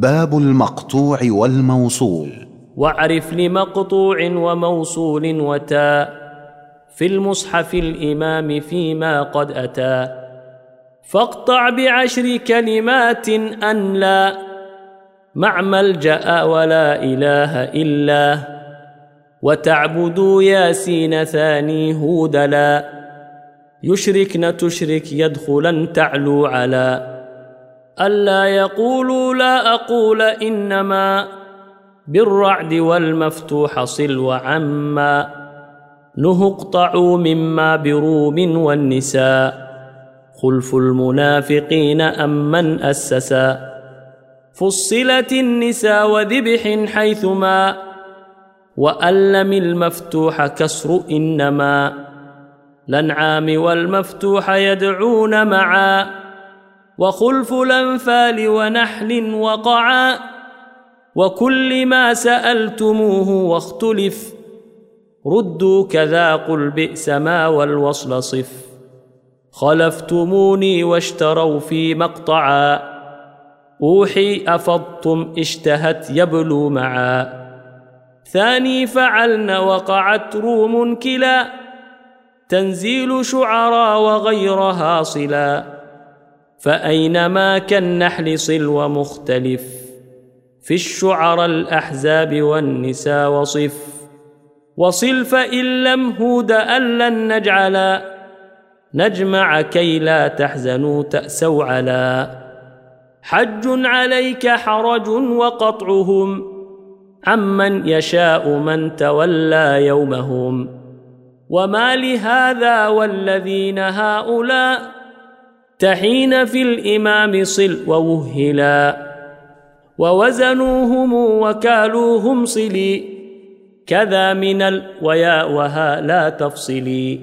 باب المقطوع والموصول. واعرف لمقطوع وموصول وتاء في المصحف الإمام فيما قد أتى فاقطع بعشر كلمات أن لا. مع ملجأ ولا إله إلا. وتعبدوا ياسين ثاني هود لا. يشركن تشرك يدخلا تعلو على. ألا يقولوا لا أقول إنما بالرعد والمفتوح صل وعما نه اقطعوا مما بروم والنساء خلف المنافقين أم من أسسا فصلت النساء وذبح حيثما وألم المفتوح كسر إنما الأنعام والمفتوح يدعون معا وخلف الأنفال ونحل وقعا وكل ما سألتموه واختلف ردوا كذا قل بئس ما والوصل صف خلفتموني واشتروا في مقطعا أوحي أفضتم اشتهت يبلو معا ثاني فعلن وقعت روم كلا تنزيل شعراء وغيرها صلا فأينما كالنحل صل ومختلف في الشعر الأحزاب والنساء وصف وصل فإن لم هود أن لن نجعلا نجمع كي لا تحزنوا تأسوا على حج عليك حرج وقطعهم عمن يشاء من تولى يومهم وما لهذا والذين هؤلاء تحين في الإمام صل ووهلا ووزنوهم وكالوهم صلي كذا من الوياء وها لا تفصلي